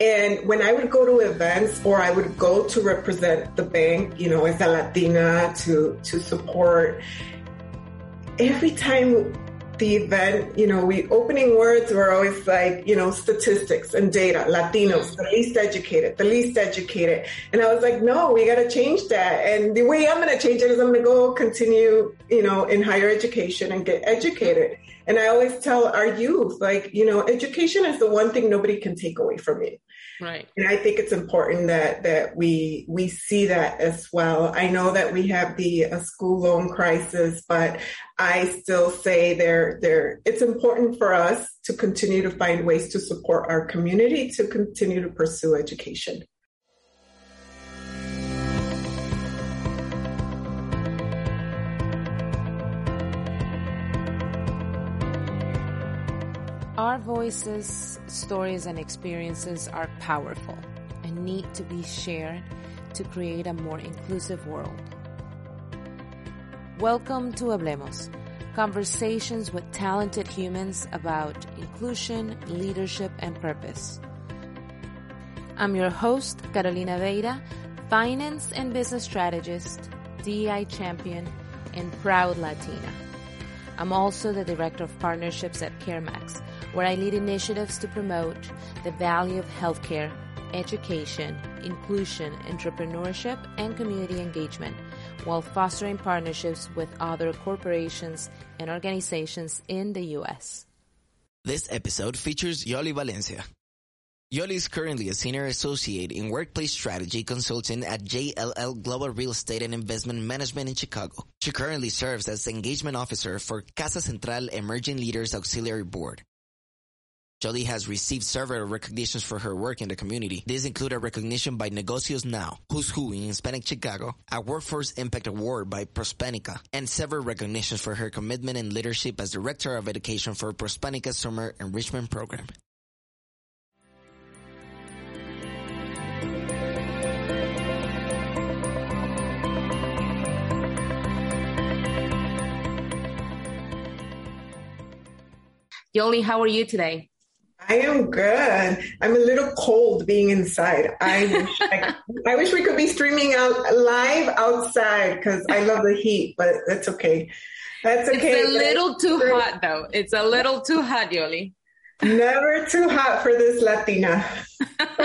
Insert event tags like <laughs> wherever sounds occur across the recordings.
And when I would go to events or I would go to represent the bank, you know, as a Latina to, to support, every time the event, you know, we opening words were always like, you know, statistics and data, Latinos, the least educated, the least educated. And I was like, no, we got to change that. And the way I'm going to change it is I'm going to go continue, you know, in higher education and get educated. And I always tell our youth, like, you know, education is the one thing nobody can take away from you. Right. And I think it's important that that we we see that as well. I know that we have the uh, school loan crisis, but I still say there there it's important for us to continue to find ways to support our community to continue to pursue education. Our voices, stories, and experiences are powerful and need to be shared to create a more inclusive world. Welcome to Hablemos, conversations with talented humans about inclusion, leadership, and purpose. I'm your host, Carolina Veira, finance and business strategist, DEI champion, and proud Latina. I'm also the director of partnerships at CareMax where I lead initiatives to promote the value of healthcare, education, inclusion, entrepreneurship, and community engagement while fostering partnerships with other corporations and organizations in the U.S. This episode features Yoli Valencia. Yoli is currently a senior associate in workplace strategy consulting at JLL Global Real Estate and Investment Management in Chicago. She currently serves as engagement officer for Casa Central Emerging Leaders Auxiliary Board. Yoli has received several recognitions for her work in the community. These include a recognition by Negocios Now, Who's Who in Hispanic Chicago, a Workforce Impact Award by Prospanica, and several recognitions for her commitment and leadership as Director of Education for Prospanica's Summer Enrichment Program. Yoli, how are you today? I am good. I'm a little cold being inside. I wish I, I wish we could be streaming out live outside because I love the heat, but that's okay. That's okay. It's a little too hot though. It's a little too hot, Yoli. Never too hot for this Latina. <laughs>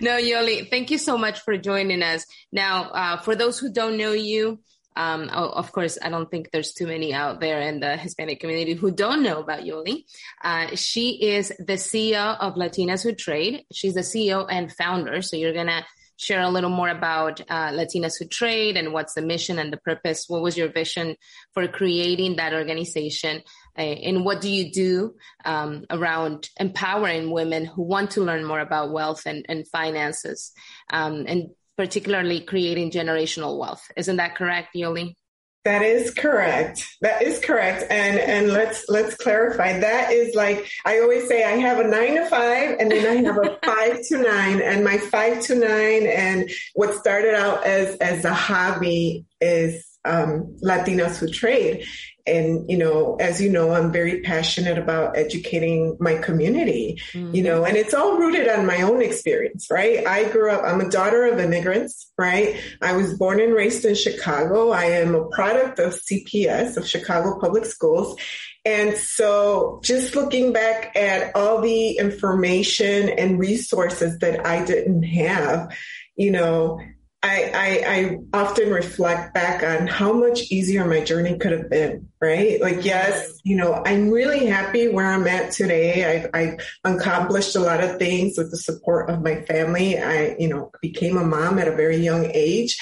no, Yoli, thank you so much for joining us. Now, uh, for those who don't know you, um, of course, I don't think there's too many out there in the Hispanic community who don't know about Yoli. Uh, she is the CEO of Latinas Who Trade. She's the CEO and founder. So you're going to share a little more about uh, Latinas Who Trade and what's the mission and the purpose. What was your vision for creating that organization? Uh, and what do you do um, around empowering women who want to learn more about wealth and, and finances? Um, and particularly creating generational wealth. Isn't that correct, Yoli? That is correct. That is correct. And and let's let's clarify. That is like I always say I have a nine to five and then I have a <laughs> five to nine. And my five to nine and what started out as as a hobby is um, Latinas who trade. And you know as you know i'm very passionate about educating my community mm-hmm. you know and it's all rooted on my own experience right? I grew up i'm a daughter of immigrants right? I was born and raised in chicago. I am a product of cps of chicago public schools. And so just looking back at all the information and resources that i didn't have you know I, I, I often reflect back on how much easier my journey could have been, right? Like, yes, you know, I'm really happy where I'm at today. I've, I've accomplished a lot of things with the support of my family. I, you know, became a mom at a very young age.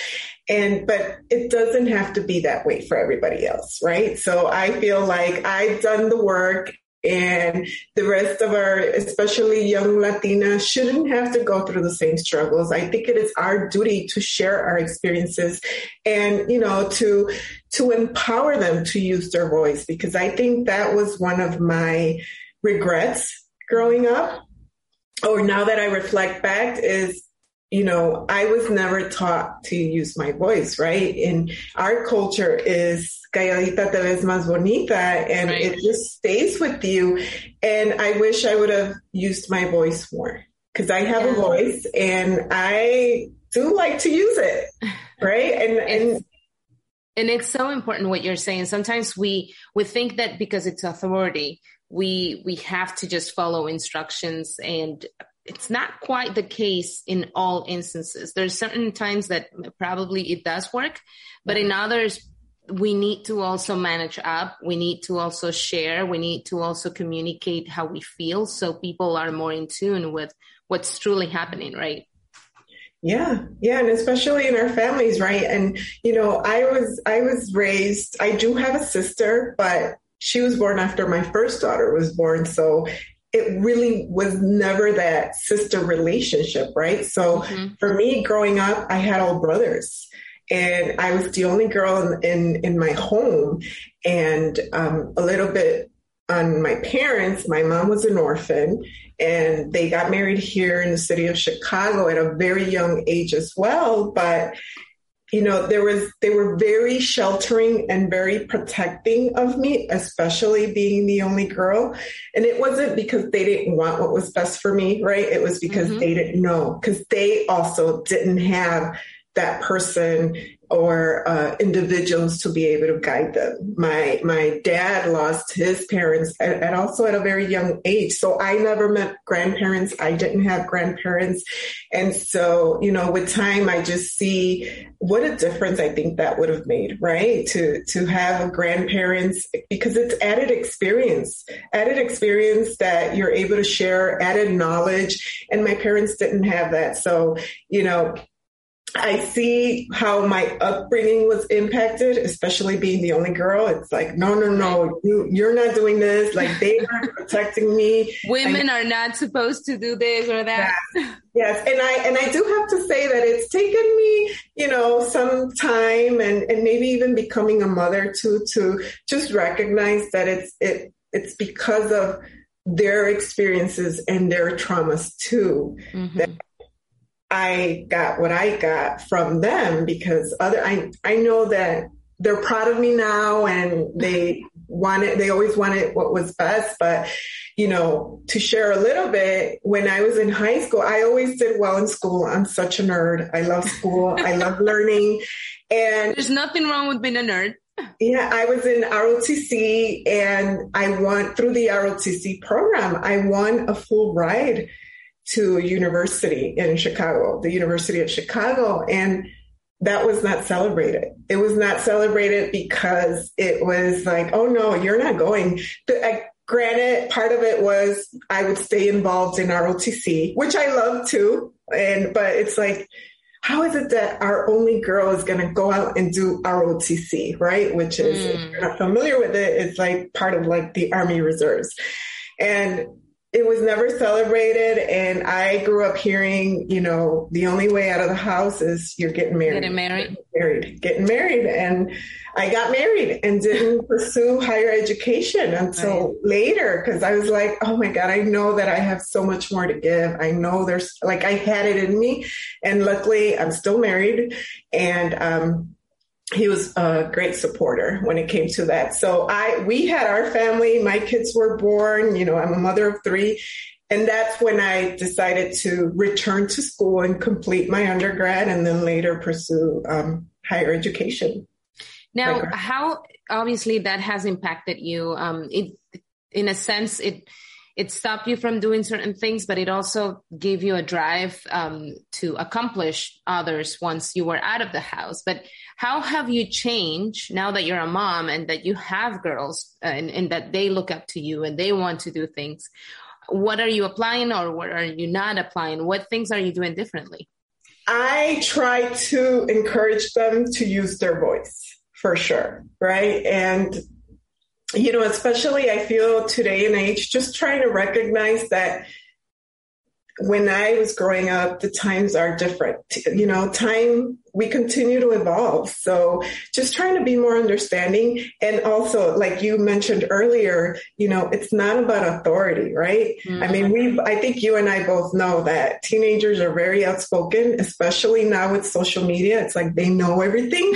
And, but it doesn't have to be that way for everybody else, right? So I feel like I've done the work and the rest of our, especially young Latinas, shouldn't have to go through the same struggles. I think it is our duty to share our experiences and, you know, to, to empower them to use their voice because I think that was one of my regrets growing up or now that I reflect back is you know, I was never taught to use my voice, right? And our culture is calladita te ves más bonita, and right. it just stays with you. And I wish I would have used my voice more because I have yeah. a voice and I do like to use it. <laughs> Right. And, and, and it's so important what you're saying. Sometimes we, we think that because it's authority, we, we have to just follow instructions and it's not quite the case in all instances. There's certain times that probably it does work, but in others, we need to also manage up. We need to also share. We need to also communicate how we feel so people are more in tune with what's truly happening, right? Yeah, yeah, and especially in our families, right? And you know, I was I was raised. I do have a sister, but she was born after my first daughter was born, so it really was never that sister relationship, right? So mm-hmm. for me, growing up, I had all brothers and I was the only girl in in, in my home, and um, a little bit on my parents. My mom was an orphan, and they got married here in the city of Chicago at a very young age as well. But you know, there was they were very sheltering and very protecting of me, especially being the only girl. And it wasn't because they didn't want what was best for me, right? It was because mm-hmm. they didn't know, because they also didn't have that person or uh, individuals to be able to guide them. My my dad lost his parents and, and also at a very young age, so I never met grandparents. I didn't have grandparents, and so you know, with time, I just see what a difference I think that would have made, right? To to have grandparents because it's added experience, added experience that you're able to share, added knowledge, and my parents didn't have that, so you know I see how my upbringing was impacted, especially being the only girl. It's like, no, no, no, you, you're not doing this. Like they <laughs> are protecting me. Women are not supposed to do this or that. Yes. yes. And I, and I do have to say that it's taken me, you know, some time and, and maybe even becoming a mother too, to just recognize that it's, it, it's because of their experiences and their traumas too mm-hmm. that I got what I got from them because other I I know that they're proud of me now and they wanted they always wanted what was best but you know to share a little bit when i was in high school i always did well in school. I'm such a nerd. I love school. I love learning. And there's nothing wrong with being a nerd. Yeah, I was in ROTC and I won through the ROTC program. I won a full ride to a university in Chicago, the University of Chicago, and that was not celebrated. It was not celebrated because it was like, oh no, you're not going. I, granted, part of it was I would stay involved in ROTC, which I love too. And but it's like, how is it that our only girl is going to go out and do ROTC, right? Which is, mm. if you're not familiar with it, it's like part of like the Army Reserves. And it was never celebrated. And I grew up hearing, you know, the only way out of the house is you're getting married. Getting married. Getting married. Getting married. And I got married and didn't <laughs> pursue higher education until right. later because I was like, oh my God, I know that I have so much more to give. I know there's like I had it in me. And luckily I'm still married. And um he was a great supporter when it came to that. So I, we had our family, my kids were born, you know, I'm a mother of three. And that's when I decided to return to school and complete my undergrad and then later pursue um, higher education. Now, how obviously that has impacted you. Um, it, in a sense, it, it stopped you from doing certain things, but it also gave you a drive um, to accomplish others once you were out of the house. But how have you changed now that you're a mom and that you have girls uh, and, and that they look up to you and they want to do things? What are you applying or what are you not applying? What things are you doing differently? I try to encourage them to use their voice for sure, right? And you know, especially I feel today and age, just trying to recognize that when I was growing up, the times are different. You know, time, we continue to evolve. So just trying to be more understanding. And also, like you mentioned earlier, you know, it's not about authority, right? Mm-hmm. I mean, we I think you and I both know that teenagers are very outspoken, especially now with social media. It's like they know everything.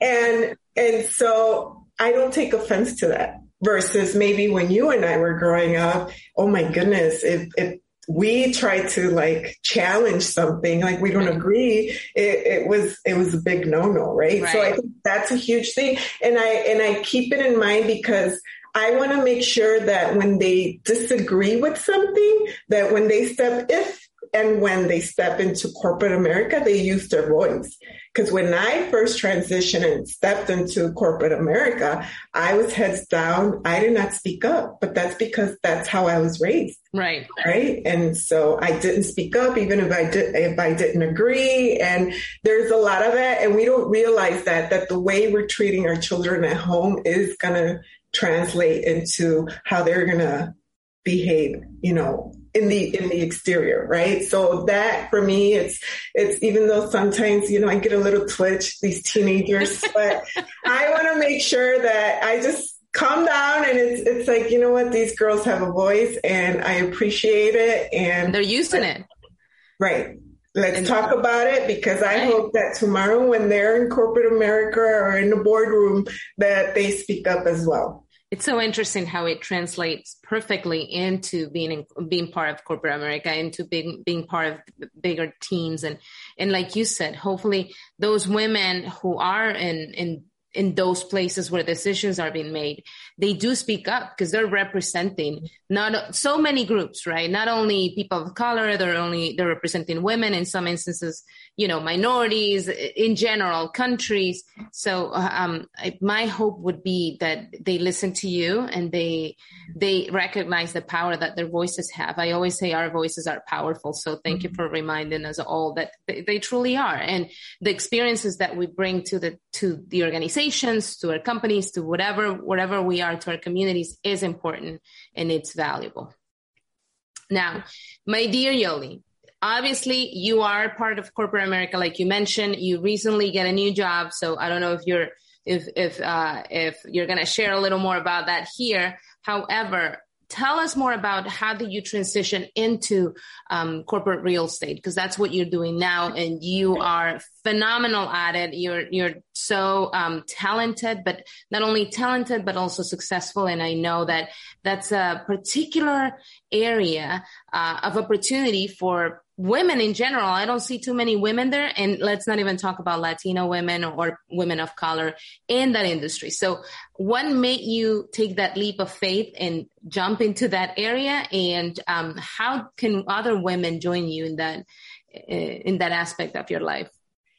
and, and so I don't take offense to that versus maybe when you and I were growing up, oh my goodness, if, if we try to like challenge something, like we don't agree, it, it was it was a big no no, right? right? So I think that's a huge thing, and I and I keep it in mind because I want to make sure that when they disagree with something, that when they step, if and when they step into corporate America, they use their voice. Because when I first transitioned and stepped into corporate America, I was heads down. I did not speak up, but that's because that's how I was raised. Right. Right. And so I didn't speak up, even if I did, if I didn't agree. And there's a lot of that. And we don't realize that, that the way we're treating our children at home is going to translate into how they're going to behave, you know, in the in the exterior, right? So that for me, it's it's even though sometimes you know I get a little twitch these teenagers, <laughs> but I want to make sure that I just calm down and it's it's like you know what these girls have a voice and I appreciate it and they're using it, right? Let's and, talk about it because I right. hope that tomorrow when they're in corporate America or in the boardroom that they speak up as well it's so interesting how it translates perfectly into being in, being part of corporate America, into being being part of bigger teams, and and like you said, hopefully those women who are in in in those places where decisions are being made, they do speak up because they're representing not so many groups, right? Not only people of color, they're only they're representing women in some instances, you know, minorities in general, countries. So um, I, my hope would be that they listen to you and they they recognize the power that their voices have. I always say our voices are powerful. So thank mm-hmm. you for reminding us all that they, they truly are, and the experiences that we bring to the to the organizations, to our companies, to whatever whatever we are to our communities is important and it's valuable. Now, my dear Yoli, obviously you are part of corporate America, like you mentioned. You recently get a new job, so I don't know if you're if if uh, if you're gonna share a little more about that here. However, tell us more about how did you transition into um, corporate real estate because that's what you're doing now and you are phenomenal at it you're you're so um, talented but not only talented but also successful and i know that that's a particular area uh, of opportunity for women in general. I don't see too many women there. And let's not even talk about Latino women or women of color in that industry. So what made you take that leap of faith and jump into that area? And um, how can other women join you in that, in that aspect of your life?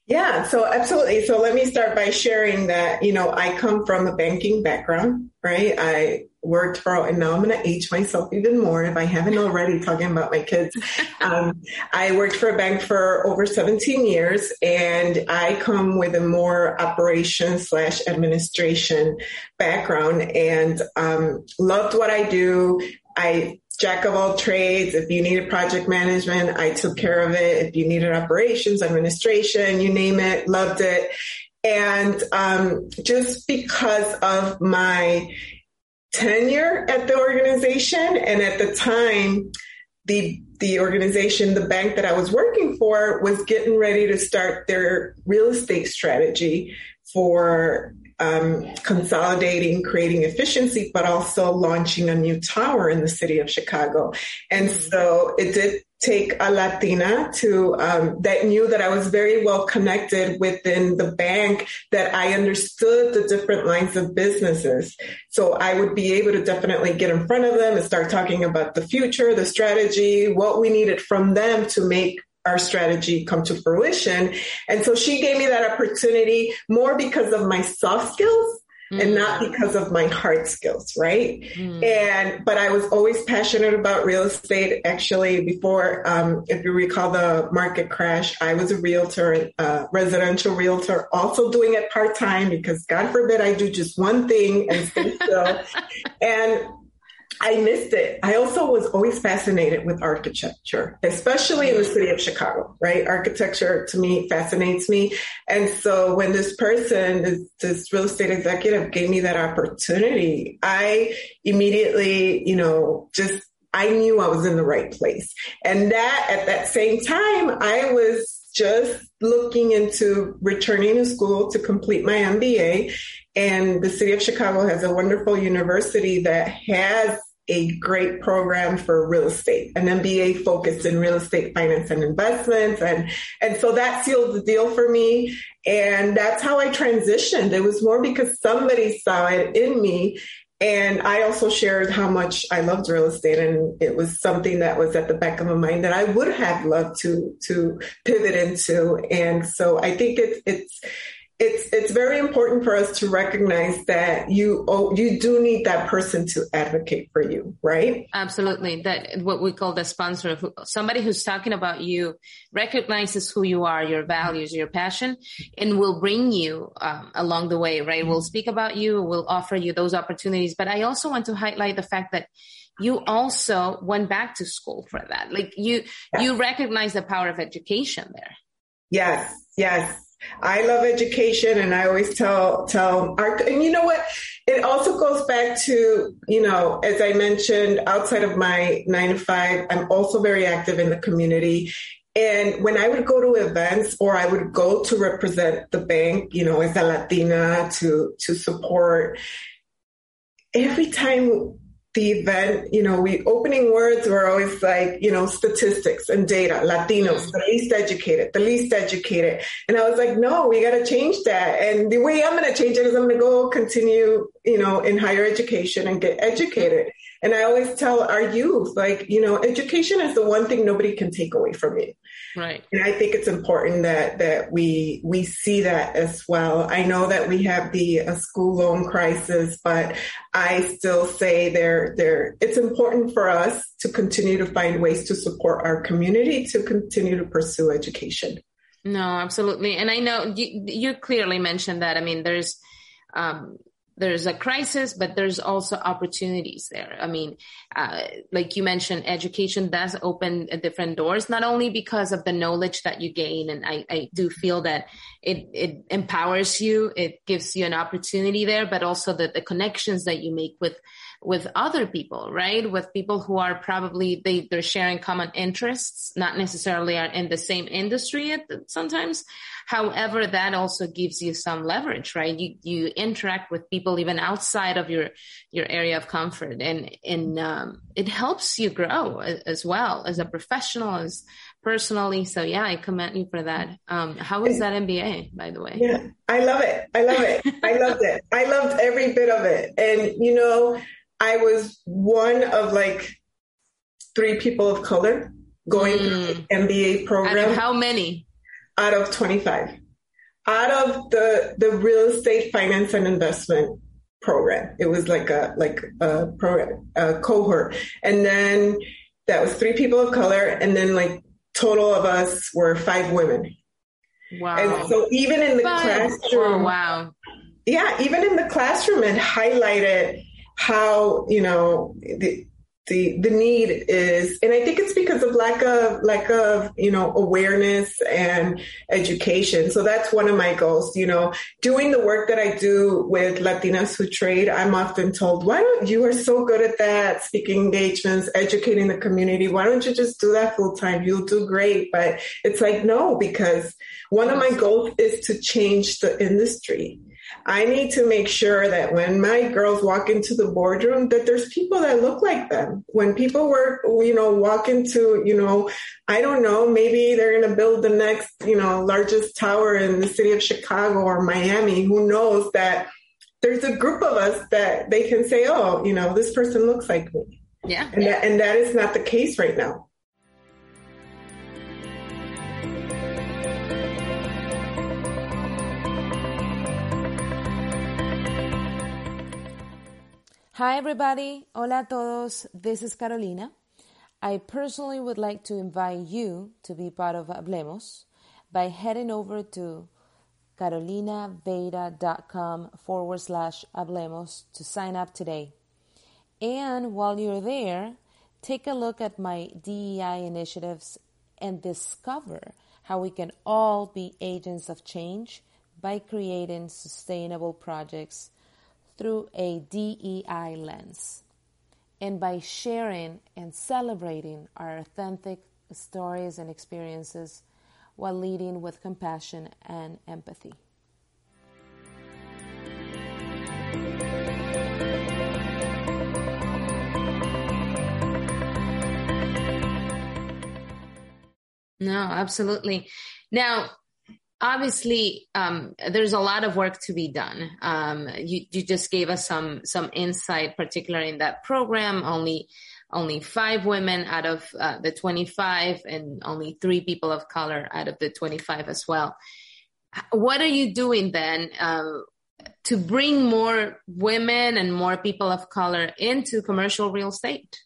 Yeah, so absolutely. So let me start by sharing that, you know, I come from a banking background, right? I worked for, and now I'm going to age myself even more if I haven't already talking about my kids. <laughs> Um, I worked for a bank for over 17 years and I come with a more operation slash administration background and um, loved what I do. I jack of all trades. If you needed project management, I took care of it. If you needed operations, administration, you name it, loved it. And um, just because of my tenure at the organization and at the time, the the organization, the bank that I was working for was getting ready to start their real estate strategy for um, consolidating, creating efficiency, but also launching a new tower in the city of Chicago. And mm-hmm. so it did take a Latina to um, that knew that I was very well connected within the bank, that I understood the different lines of businesses. So I would be able to definitely get in front of them and start talking about the future, the strategy, what we needed from them to make our strategy come to fruition. And so she gave me that opportunity more because of my soft skills mm. and not mm. because of my hard skills, right? Mm. And but I was always passionate about real estate. Actually, before, um, if you recall the market crash, I was a realtor, uh, residential realtor, also doing it part time because God forbid I do just one thing and stay <laughs> still. and I missed it. I also was always fascinated with architecture, especially in the city of Chicago, right? Architecture to me fascinates me. And so when this person, this, this real estate executive gave me that opportunity, I immediately, you know, just I knew I was in the right place. And that at that same time, I was just looking into returning to school to complete my MBA. And the city of Chicago has a wonderful university that has a great program for real estate, an MBA focused in real estate finance and investments. And, and so that sealed the deal for me. And that's how I transitioned. It was more because somebody saw it in me and I also shared how much I loved real estate, and it was something that was at the back of my mind that I would have loved to to pivot into. And so I think it's it's it's it's very important for us to recognize that you oh, you do need that person to advocate for you, right? Absolutely. That what we call the sponsor, who, somebody who's talking about you, recognizes who you are, your values, your passion, and will bring you um, along the way, right? Will speak about you, will offer you those opportunities. But I also want to highlight the fact that you also went back to school for that. Like you, you recognize the power of education there. Yes, yes. I love education and I always tell, tell our, and you know what? It also goes back to, you know, as I mentioned, outside of my nine to five, I'm also very active in the community. And when I would go to events or I would go to represent the bank, you know, as a Latina to, to support, every time the event, you know, we opening words were always like, you know, statistics and data, Latinos, the mm-hmm. least educated, the least educated. And I was like, no, we got to change that. And the way I'm going to change it is I'm going to go continue, you know, in higher education and get educated. And I always tell our youth, like, you know, education is the one thing nobody can take away from you. Right. And I think it's important that that we we see that as well. I know that we have the uh, school loan crisis, but I still say there there it's important for us to continue to find ways to support our community to continue to pursue education. No, absolutely. And I know you, you clearly mentioned that. I mean, there's um, there's a crisis, but there's also opportunities there. I mean, uh, like you mentioned, education does open different doors, not only because of the knowledge that you gain. And I, I do feel that it, it empowers you. It gives you an opportunity there, but also the, the connections that you make with, with other people, right? With people who are probably, they, they're sharing common interests, not necessarily are in the same industry at, sometimes. However, that also gives you some leverage, right? You, you interact with people even outside of your, your area of comfort and, and, um, it helps you grow as well as a professional, as personally. So yeah, I commend you for that. Um, how was that MBA, by the way? Yeah, I love it. I love it. <laughs> I loved it. I loved every bit of it. And, you know, I was one of like three people of color going mm. through the MBA program. how many? Out of 25. Out of the, the real estate finance and investment program. It was like a, like a program, a cohort. And then that was three people of color. And then like total of us were five women. Wow. And so even in the classroom. Oh, wow. Yeah. Even in the classroom, it highlighted how you know the the the need is and i think it's because of lack of lack of you know awareness and education. So that's one of my goals you know doing the work that i do with latinas who trade i'm often told why don't you are so good at that speaking engagements educating the community. Why don't you just do that full time you'll do great. But it's like no because one of my goals is to change the industry I need to make sure that when my girls walk into the boardroom, that there's people that look like them. When people work, you know, walk into, you know, I don't know, maybe they're going to build the next, you know, largest tower in the city of Chicago or Miami. Who knows that there's a group of us that they can say, oh, you know, this person looks like me. Yeah. And, That, and that is not the case right now. Hi, everybody. Hola a todos. This is Carolina. I personally would like to invite you to be part of Hablemos by heading over to carolinaveda.com forward slash Hablemos to sign up today. And while you're there, take a look at my DEI initiatives and discover how we can all be agents of change by creating sustainable projects through a DEI lens and by sharing and celebrating our authentic stories and experiences while leading with compassion and empathy. No, absolutely. Now, obviously um, there's a lot of work to be done. Um, you, you just gave us some some insight particularly in that program. Only only five women out of uh, the 25 and only three people of color out of the 25 as well. What are you doing then uh, to bring more women and more people of color into commercial real estate?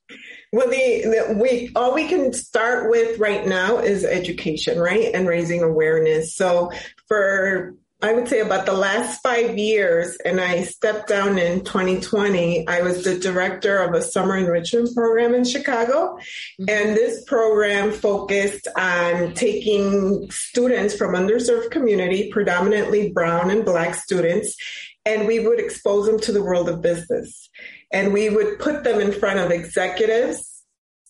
Well, the, the, we all we can start with right now is education, right, and raising awareness. So for I would say about the last five years, and I stepped down in 2020. I was the director of a summer enrichment program in Chicago. Mm-hmm. And this program focused on taking students from underserved community, predominantly brown and black students, and we would expose them to the world of business. And we would put them in front of executives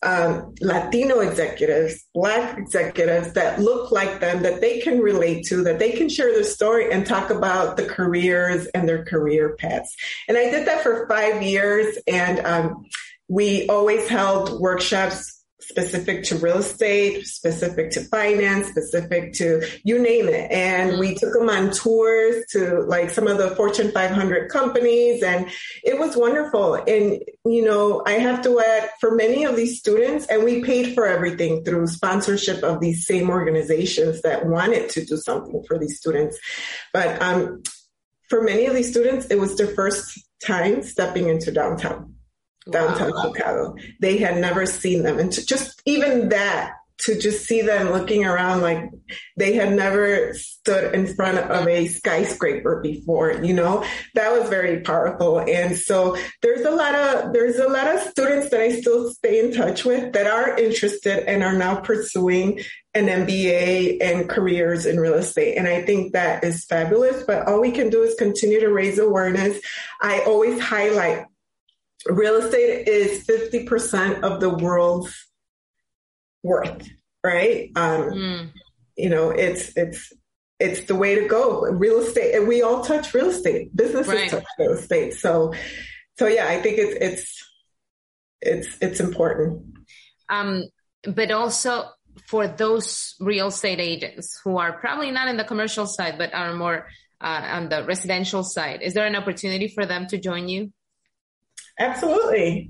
um, Latino executives, Black executives that look like them, that they can relate to, that they can share their story and talk about the careers and their career paths. And I did that for five years, and um, we always held workshops specific to real estate, specific to finance, specific to you name it. And we mm-hmm. took them on tours to like some of the Fortune 500 companies and it was wonderful. And, you know, I have to add for many of these students and we paid for everything through sponsorship of these same organizations that wanted to do something for these students. But, um, for many of these students, it was their first time stepping into downtown downtown wow. Chicago. They had never seen them. And to just even that, to just see them looking around like they had never stood in front of a skyscraper before, you know, that was very powerful. And so there's a lot of, there's a lot of students that I still stay in touch with that are interested and are now pursuing an MBA and careers in real estate. And I think that is fabulous, but all we can do is continue to raise awareness. I always highlight real estate is 50% of the world's worth, right? Um, mm. You know, it's, it's, it's the way to go. Real estate, and we all touch real estate. Businesses right. touch real estate. So, so yeah, I think it's, it's, it's, it's important. Um, but also for those real estate agents who are probably not in the commercial side, but are more uh, on the residential side, is there an opportunity for them to join you? Absolutely.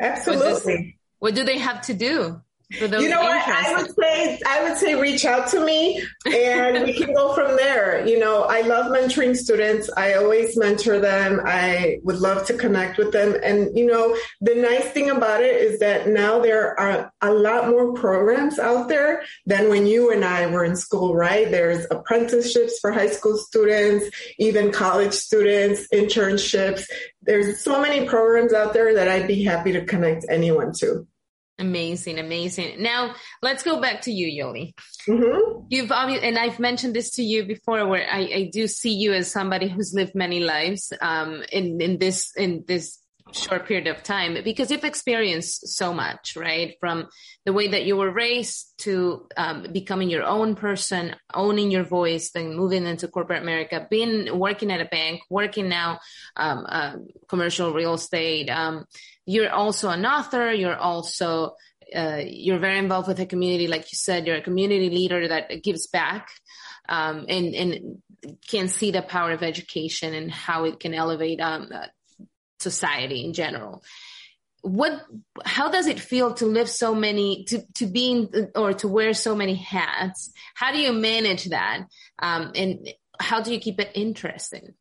Absolutely. What, what do they have to do? You know what I would say I would say reach out to me and we can go from there. You know, I love mentoring students. I always mentor them. I would love to connect with them. And you know, the nice thing about it is that now there are a lot more programs out there than when you and I were in school, right? There's apprenticeships for high school students, even college students, internships there's so many programs out there that I'd be happy to connect anyone to. Amazing, amazing. Now let's go back to you, Yoli. Mm-hmm. You've obviously, and I've mentioned this to you before, where I, I do see you as somebody who's lived many lives um, in in this in this short period of time because you've experienced so much, right? From the way that you were raised to um, becoming your own person, owning your voice, then moving into corporate America, being working at a bank, working now um, uh, commercial real estate. Um, you're also an author. You're also uh, you're very involved with the community, like you said. You're a community leader that gives back um, and and can see the power of education and how it can elevate um, society in general what how does it feel to live so many to to be in, or to wear so many hats how do you manage that um, and how do you keep it interesting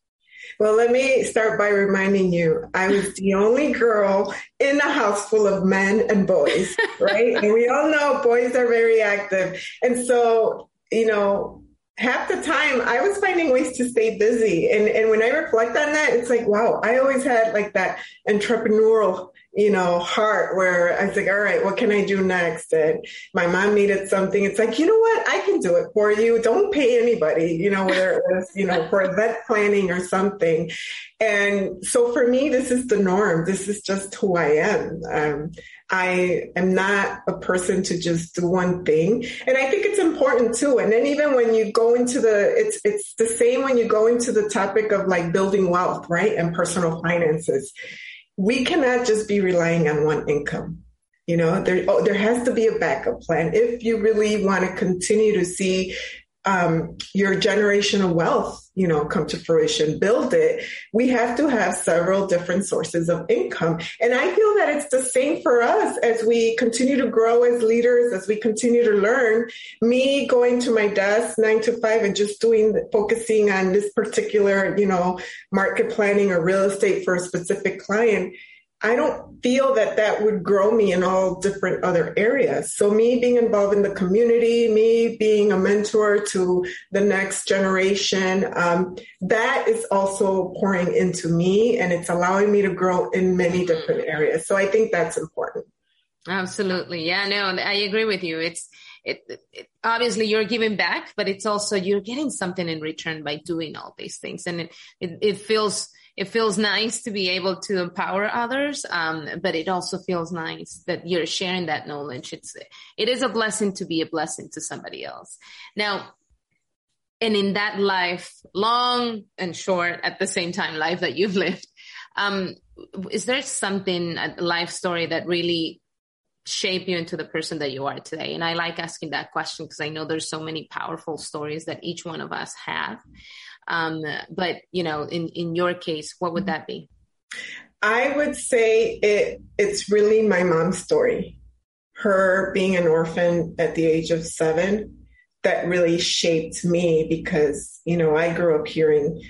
well, let me start by reminding you, I was the only girl in a house full of men and boys, right? <laughs> and we all know boys are very active. And so, you know, half the time I was finding ways to stay busy. And, and when I reflect on that, it's like, wow, I always had like that entrepreneurial, you know, heart where I was like, all right, what can I do next? And my mom needed something. It's like, you know what? I can do it for you. Don't pay anybody, you know, whether it was, you know, for event planning or something. And so for me, this is the norm. This is just who I am. Um, I am not a person to just do one thing. And I think it's important too. And then even when you go into the, it's, it's the same when you go into the topic of like building wealth, right? And personal finances. We cannot just be relying on one income. You know, there oh, there has to be a backup plan. If you really want to continue to see um, your generational wealth, you know, come to fruition, build it, we have to have several different sources of income. And I feel that it's the same for us as we continue to grow as leaders, as we continue to learn. Me going to my desk nine to five and just doing, focusing on this particular, you know, market planning or real estate for a specific client I don't feel that that would grow me in all different other areas. So me being involved in the community, me being a mentor to the next generation, um, that is also pouring into me and it's allowing me to grow in many different areas. So I think that's important. Absolutely. Yeah, no, I agree with you. It's, it, it, obviously you're giving back, but it's also you're getting something in return by doing all these things. And it, it, it feels, it feels nice to be able to empower others um, but it also feels nice that you're sharing that knowledge. It's it is a blessing to be a blessing to somebody else. Now and in that life long and short at the same time life that you've lived um, is there something a life story that really shape you into the person that you are today? And i like asking that question because i know there's so many powerful stories that each one of us have um, but you know, in in your case, what would that be? I would say it it's really my mom's story. Her being an orphan at the age of seven that really shaped me because you know I grew up hearing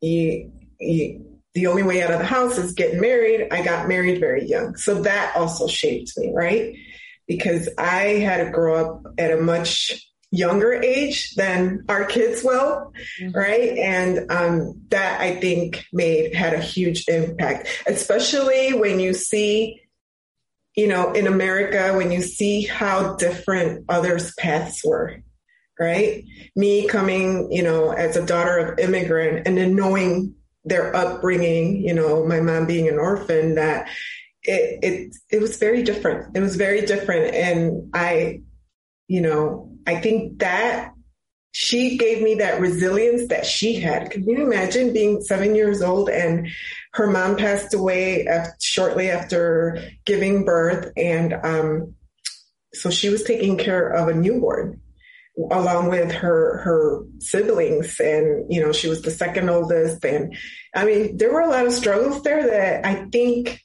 you, you the only way out of the house is getting married. I got married very young. So that also shaped me, right? Because I had to grow up at a much younger age than our kids will, mm-hmm. right? And um, that I think made had a huge impact, especially when you see, you know, in America, when you see how different others' paths were, right? Me coming, you know, as a daughter of immigrant, and then knowing their upbringing, you know, my mom being an orphan, that it it it was very different. It was very different, and I, you know, I think that she gave me that resilience that she had. Can you imagine being seven years old and her mom passed away shortly after giving birth? And um, so she was taking care of a newborn along with her her siblings and you know she was the second oldest and i mean there were a lot of struggles there that i think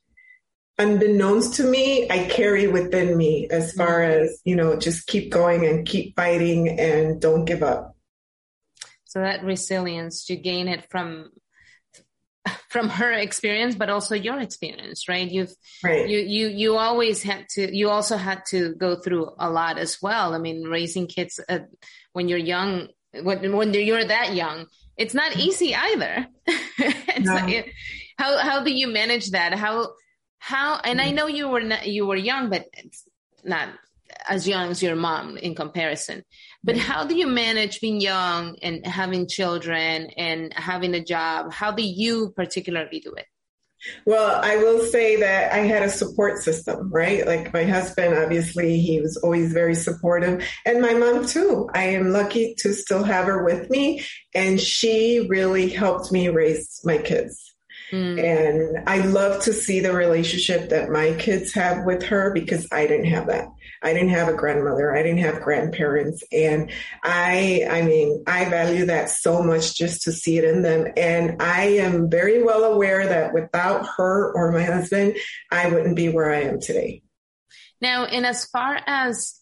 unbeknownst to me, I carry within me as far as, you know, just keep going and keep fighting and don't give up. So that resilience, you gain it from from her experience, but also your experience, right? You've right. you you you always had to. You also had to go through a lot as well. I mean, raising kids uh, when you're young, when when you're that young, it's not easy either. <laughs> no. like, how how do you manage that? How how and i mm-hmm. know you were not, you were young but not as young as your mom in comparison but how do you manage being young and having children and having a job how do you particularly do it well, I will say that I had a support system, right? Like my husband, obviously, he was always very supportive. And my mom, too. I am lucky to still have her with me. And she really helped me raise my kids. Mm. And I love to see the relationship that my kids have with her because I didn't have that. I didn't have a grandmother. I didn't have grandparents. And I, I mean, I value that so much just to see it in them. And I am very well aware that without her or my husband, I wouldn't be where I am today. Now, and as far as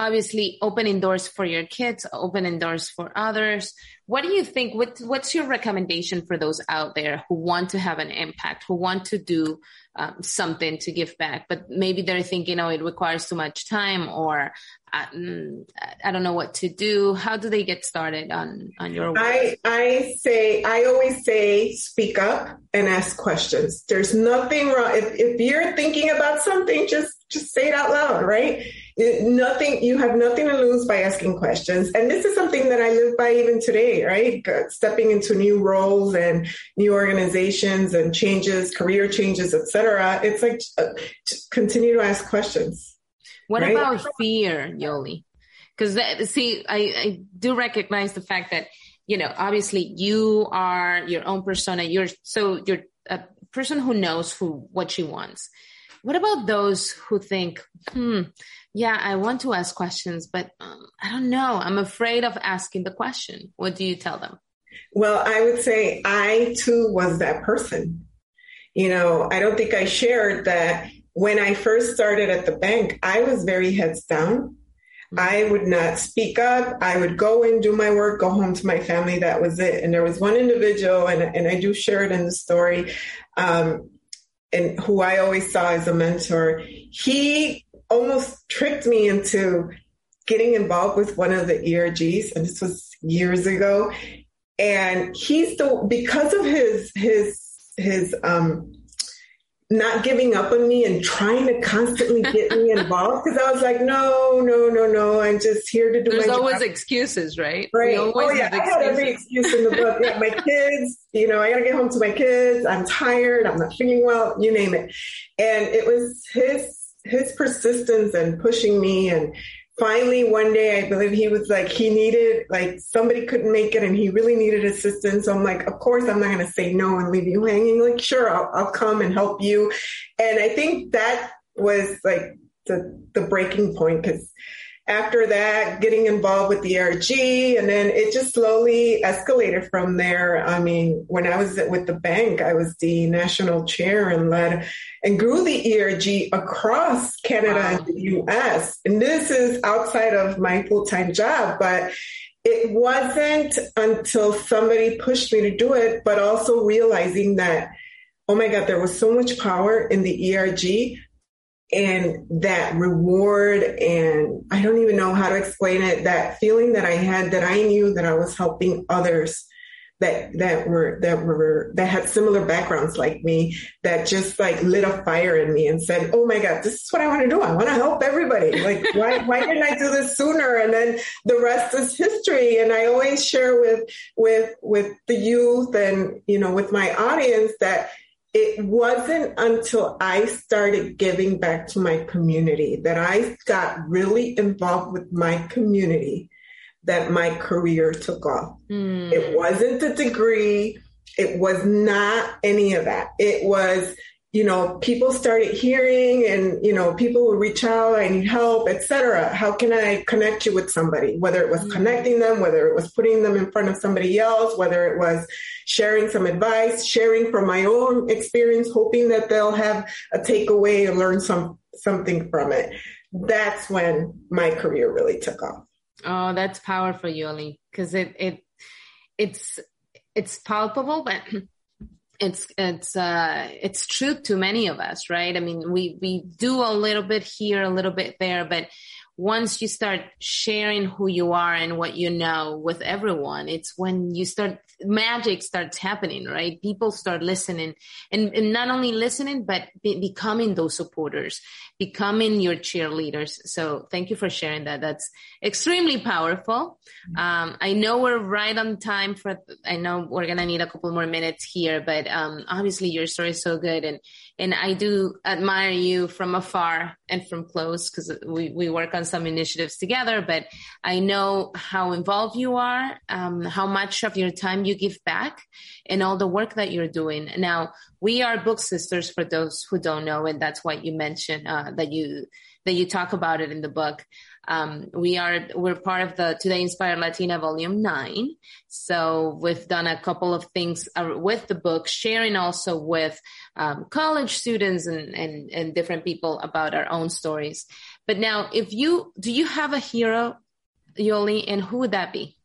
obviously opening doors for your kids, opening doors for others. What do you think? What, what's your recommendation for those out there who want to have an impact, who want to do um, something to give back, but maybe they're thinking, oh, it requires too much time or uh, mm, I don't know what to do. How do they get started on, on your work? I, I say, I always say, speak up and ask questions. There's nothing wrong. If, if you're thinking about something, just, just say it out loud, right? Nothing you have nothing to lose by asking questions. And this is something that i live by even today right? Stepping into new roles and new organizations and changes career changes etc it's like uh, continue to ask questions. What right? about fear yoli? Because see I, I do recognize the fact that you know obviously you are your own persona. You're so you're a person who knows who what she wants. What about those who think, hmm, yeah, I want to ask questions, but um, I don't know. I'm afraid of asking the question. What do you tell them? Well, I would say I too was that person. You know, I don't think I shared that when I first started at the bank, I was very heads down. I would not speak up. I would go and do my work, go home to my family. That was it. And there was one individual, and, and I do share it in the story, um, and who I always saw as a mentor. He almost tricked me into getting involved with one of the ERGs, and this was years ago. And he's the because of his his his um not giving up on me and trying to constantly get me <laughs> involved because I was like, no, no, no, no, I'm just here to do my. There's my always job. excuses, right? Right. Oh yeah, I had every excuse in the book. Yeah, my <laughs> kids, you know, I gotta get home to my kids. I'm tired. I'm not feeling well. You name it. And it was his his persistence and pushing me. And finally one day i believe he was like he needed like somebody couldn't make it and he really needed assistance. So i'm like of course i'm not going to say no and leave you hanging. Like sure I'll, I'll come and help you. And i think that was like the the breaking point because after that, getting involved with the ERG, and then it just slowly escalated from there. I mean, when I was with the bank, I was the national chair and led and grew the ERG across Canada wow. and the US. And this is outside of my full time job, but it wasn't until somebody pushed me to do it, but also realizing that, oh my God, there was so much power in the ERG and that reward and I don't even know how to explain it that feeling that I had that I knew that I was helping others that that were that were that had similar backgrounds like me that just like lit a fire in me and said oh my god this is what I want to do. I want to help everybody. Like why why didn't I do this sooner? And then the rest is history. And I always share with with with the youth and you know with my audience that it wasn't until I started giving back to my community that I got really involved with my community that my career took off. Mm. It wasn't the degree. It was not any of that. It was you know, people started hearing and, you know, people will reach out, I need help, etc. How can I connect you with somebody? Whether it was mm-hmm. connecting them, whether it was putting them in front of somebody else, whether it was sharing some advice, sharing from my own experience, hoping that they'll have a takeaway and learn some something from it. That's when my career really took off. Oh, that's powerful, Yoli, because it it it's it's palpable, but it's it's uh it's true to many of us right? I mean we we do a little bit here a little bit there but once you start sharing who you are and what you know with everyone it's when you start magic starts happening right? People start listening. And, and not only listening but be, becoming those supporters becoming your cheerleaders. So thank you for sharing that. That's extremely powerful. Um, i know we're right on time for i know we're gonna need a couple more minutes here but um, obviously your story is so good and and i do admire you from afar and from close because we, we work on some initiatives together but i know how involved you are um, how much of your time you give back and all the work that you're doing. Now we are book sisters for those who don't know and that's why you mentioned uh, that you that you talk about it in the book um, we are we're part of the Today Inspired Latina Volume Nine. So we've done a couple of things uh, with the book, sharing also with um, college students and, and and different people about our own stories. But now, if you do, you have a hero, Yoli, and who would that be?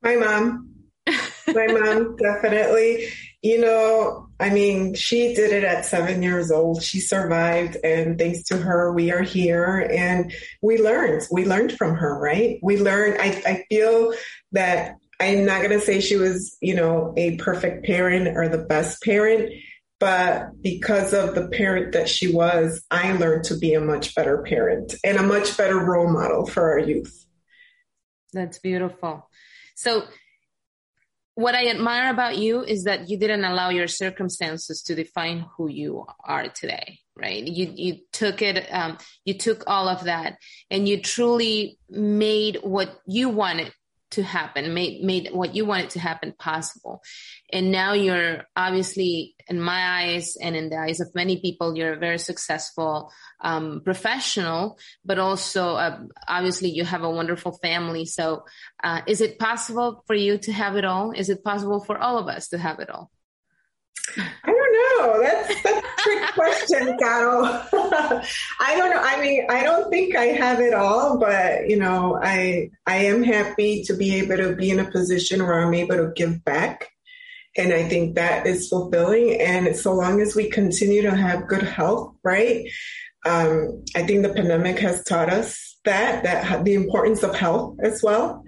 My mom. <laughs> My mom, definitely. You know, I mean, she did it at seven years old. She survived, and thanks to her, we are here. And we learned. We learned from her, right? We learned. I, I feel that I'm not going to say she was, you know, a perfect parent or the best parent, but because of the parent that she was, I learned to be a much better parent and a much better role model for our youth. That's beautiful. So, what I admire about you is that you didn't allow your circumstances to define who you are today, right? You you took it, um, you took all of that, and you truly made what you wanted to happen, made made what you wanted to happen possible. And now you're obviously, in my eyes and in the eyes of many people, you're a very successful um, professional, but also uh, obviously you have a wonderful family. So, uh, is it possible for you to have it all? Is it possible for all of us to have it all? I know. That's, that's a trick question, Carol. <laughs> I don't know. I mean, I don't think I have it all, but you know, I I am happy to be able to be in a position where I'm able to give back. And I think that is fulfilling. And so long as we continue to have good health, right? Um, I think the pandemic has taught us that, that the importance of health as well.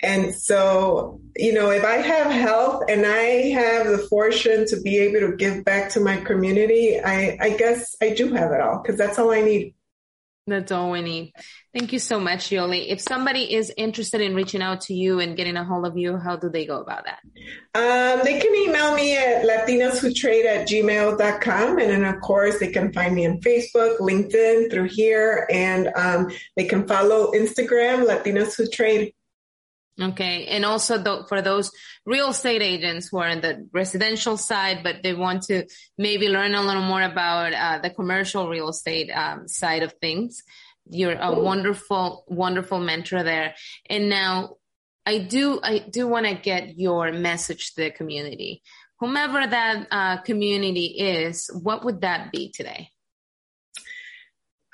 And so, you know, if I have health and I have the fortune to be able to give back to my community, I, I guess I do have it all because that's all I need. That's all we need. Thank you so much, Yoli. If somebody is interested in reaching out to you and getting a hold of you, how do they go about that? Um, they can email me at latinaswhotrade at gmail.com. And then, of course, they can find me on Facebook, LinkedIn, through here. And um, they can follow Instagram, Latinas Who Trade. Okay. And also th- for those real estate agents who are in the residential side, but they want to maybe learn a little more about uh, the commercial real estate um, side of things. You're a wonderful, wonderful mentor there. And now I do, I do want to get your message to the community. Whomever that uh, community is, what would that be today?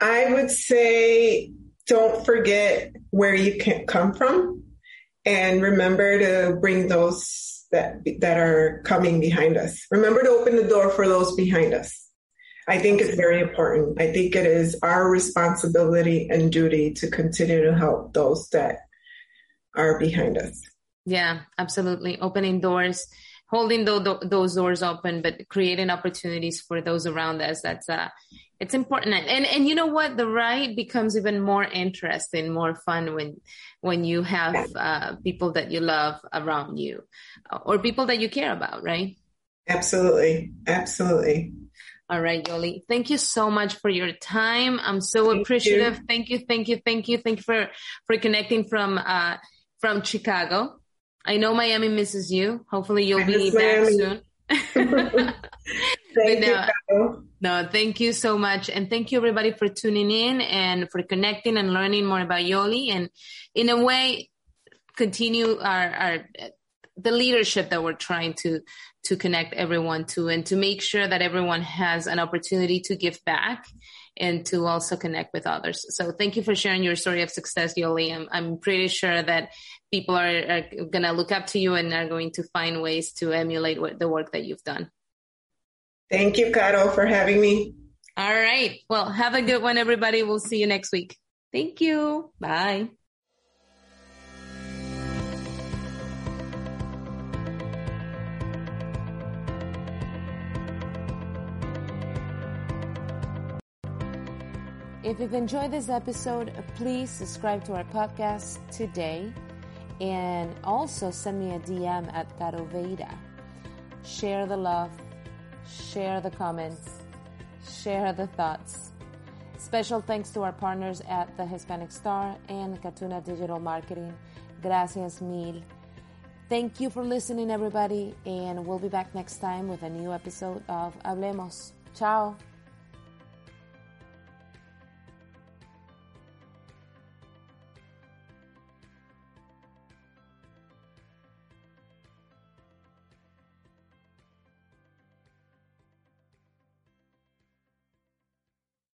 I would say don't forget where you can come from and remember to bring those that that are coming behind us. Remember to open the door for those behind us. I think it's very important. I think it is our responsibility and duty to continue to help those that are behind us. Yeah, absolutely. Opening doors, holding those doors open, but creating opportunities for those around us. That's uh, it's important. And and you know what? The ride becomes even more interesting, more fun when when you have uh, people that you love around you, or people that you care about, right? Absolutely, absolutely. All right, Yoli. Thank you so much for your time. I'm so thank appreciative. You. Thank you, thank you, thank you, thank you for for connecting from uh, from Chicago. I know Miami misses you. Hopefully, you'll be back soon. <laughs> <laughs> thank you. No, thank you so much. And thank you everybody for tuning in and for connecting and learning more about Yoli and in a way continue our, our the leadership that we're trying to to connect everyone to and to make sure that everyone has an opportunity to give back and to also connect with others. So thank you for sharing your story of success, Yoli. I'm, I'm pretty sure that people are, are going to look up to you and are going to find ways to emulate what, the work that you've done. Thank you, Caro, for having me. All right. Well, have a good one, everybody. We'll see you next week. Thank you. Bye. If you've enjoyed this episode, please subscribe to our podcast today and also send me a DM at Caroveda. Share the love, share the comments, share the thoughts. Special thanks to our partners at the Hispanic Star and Catuna Digital Marketing. Gracias mil. Thank you for listening, everybody, and we'll be back next time with a new episode of Hablemos. Ciao.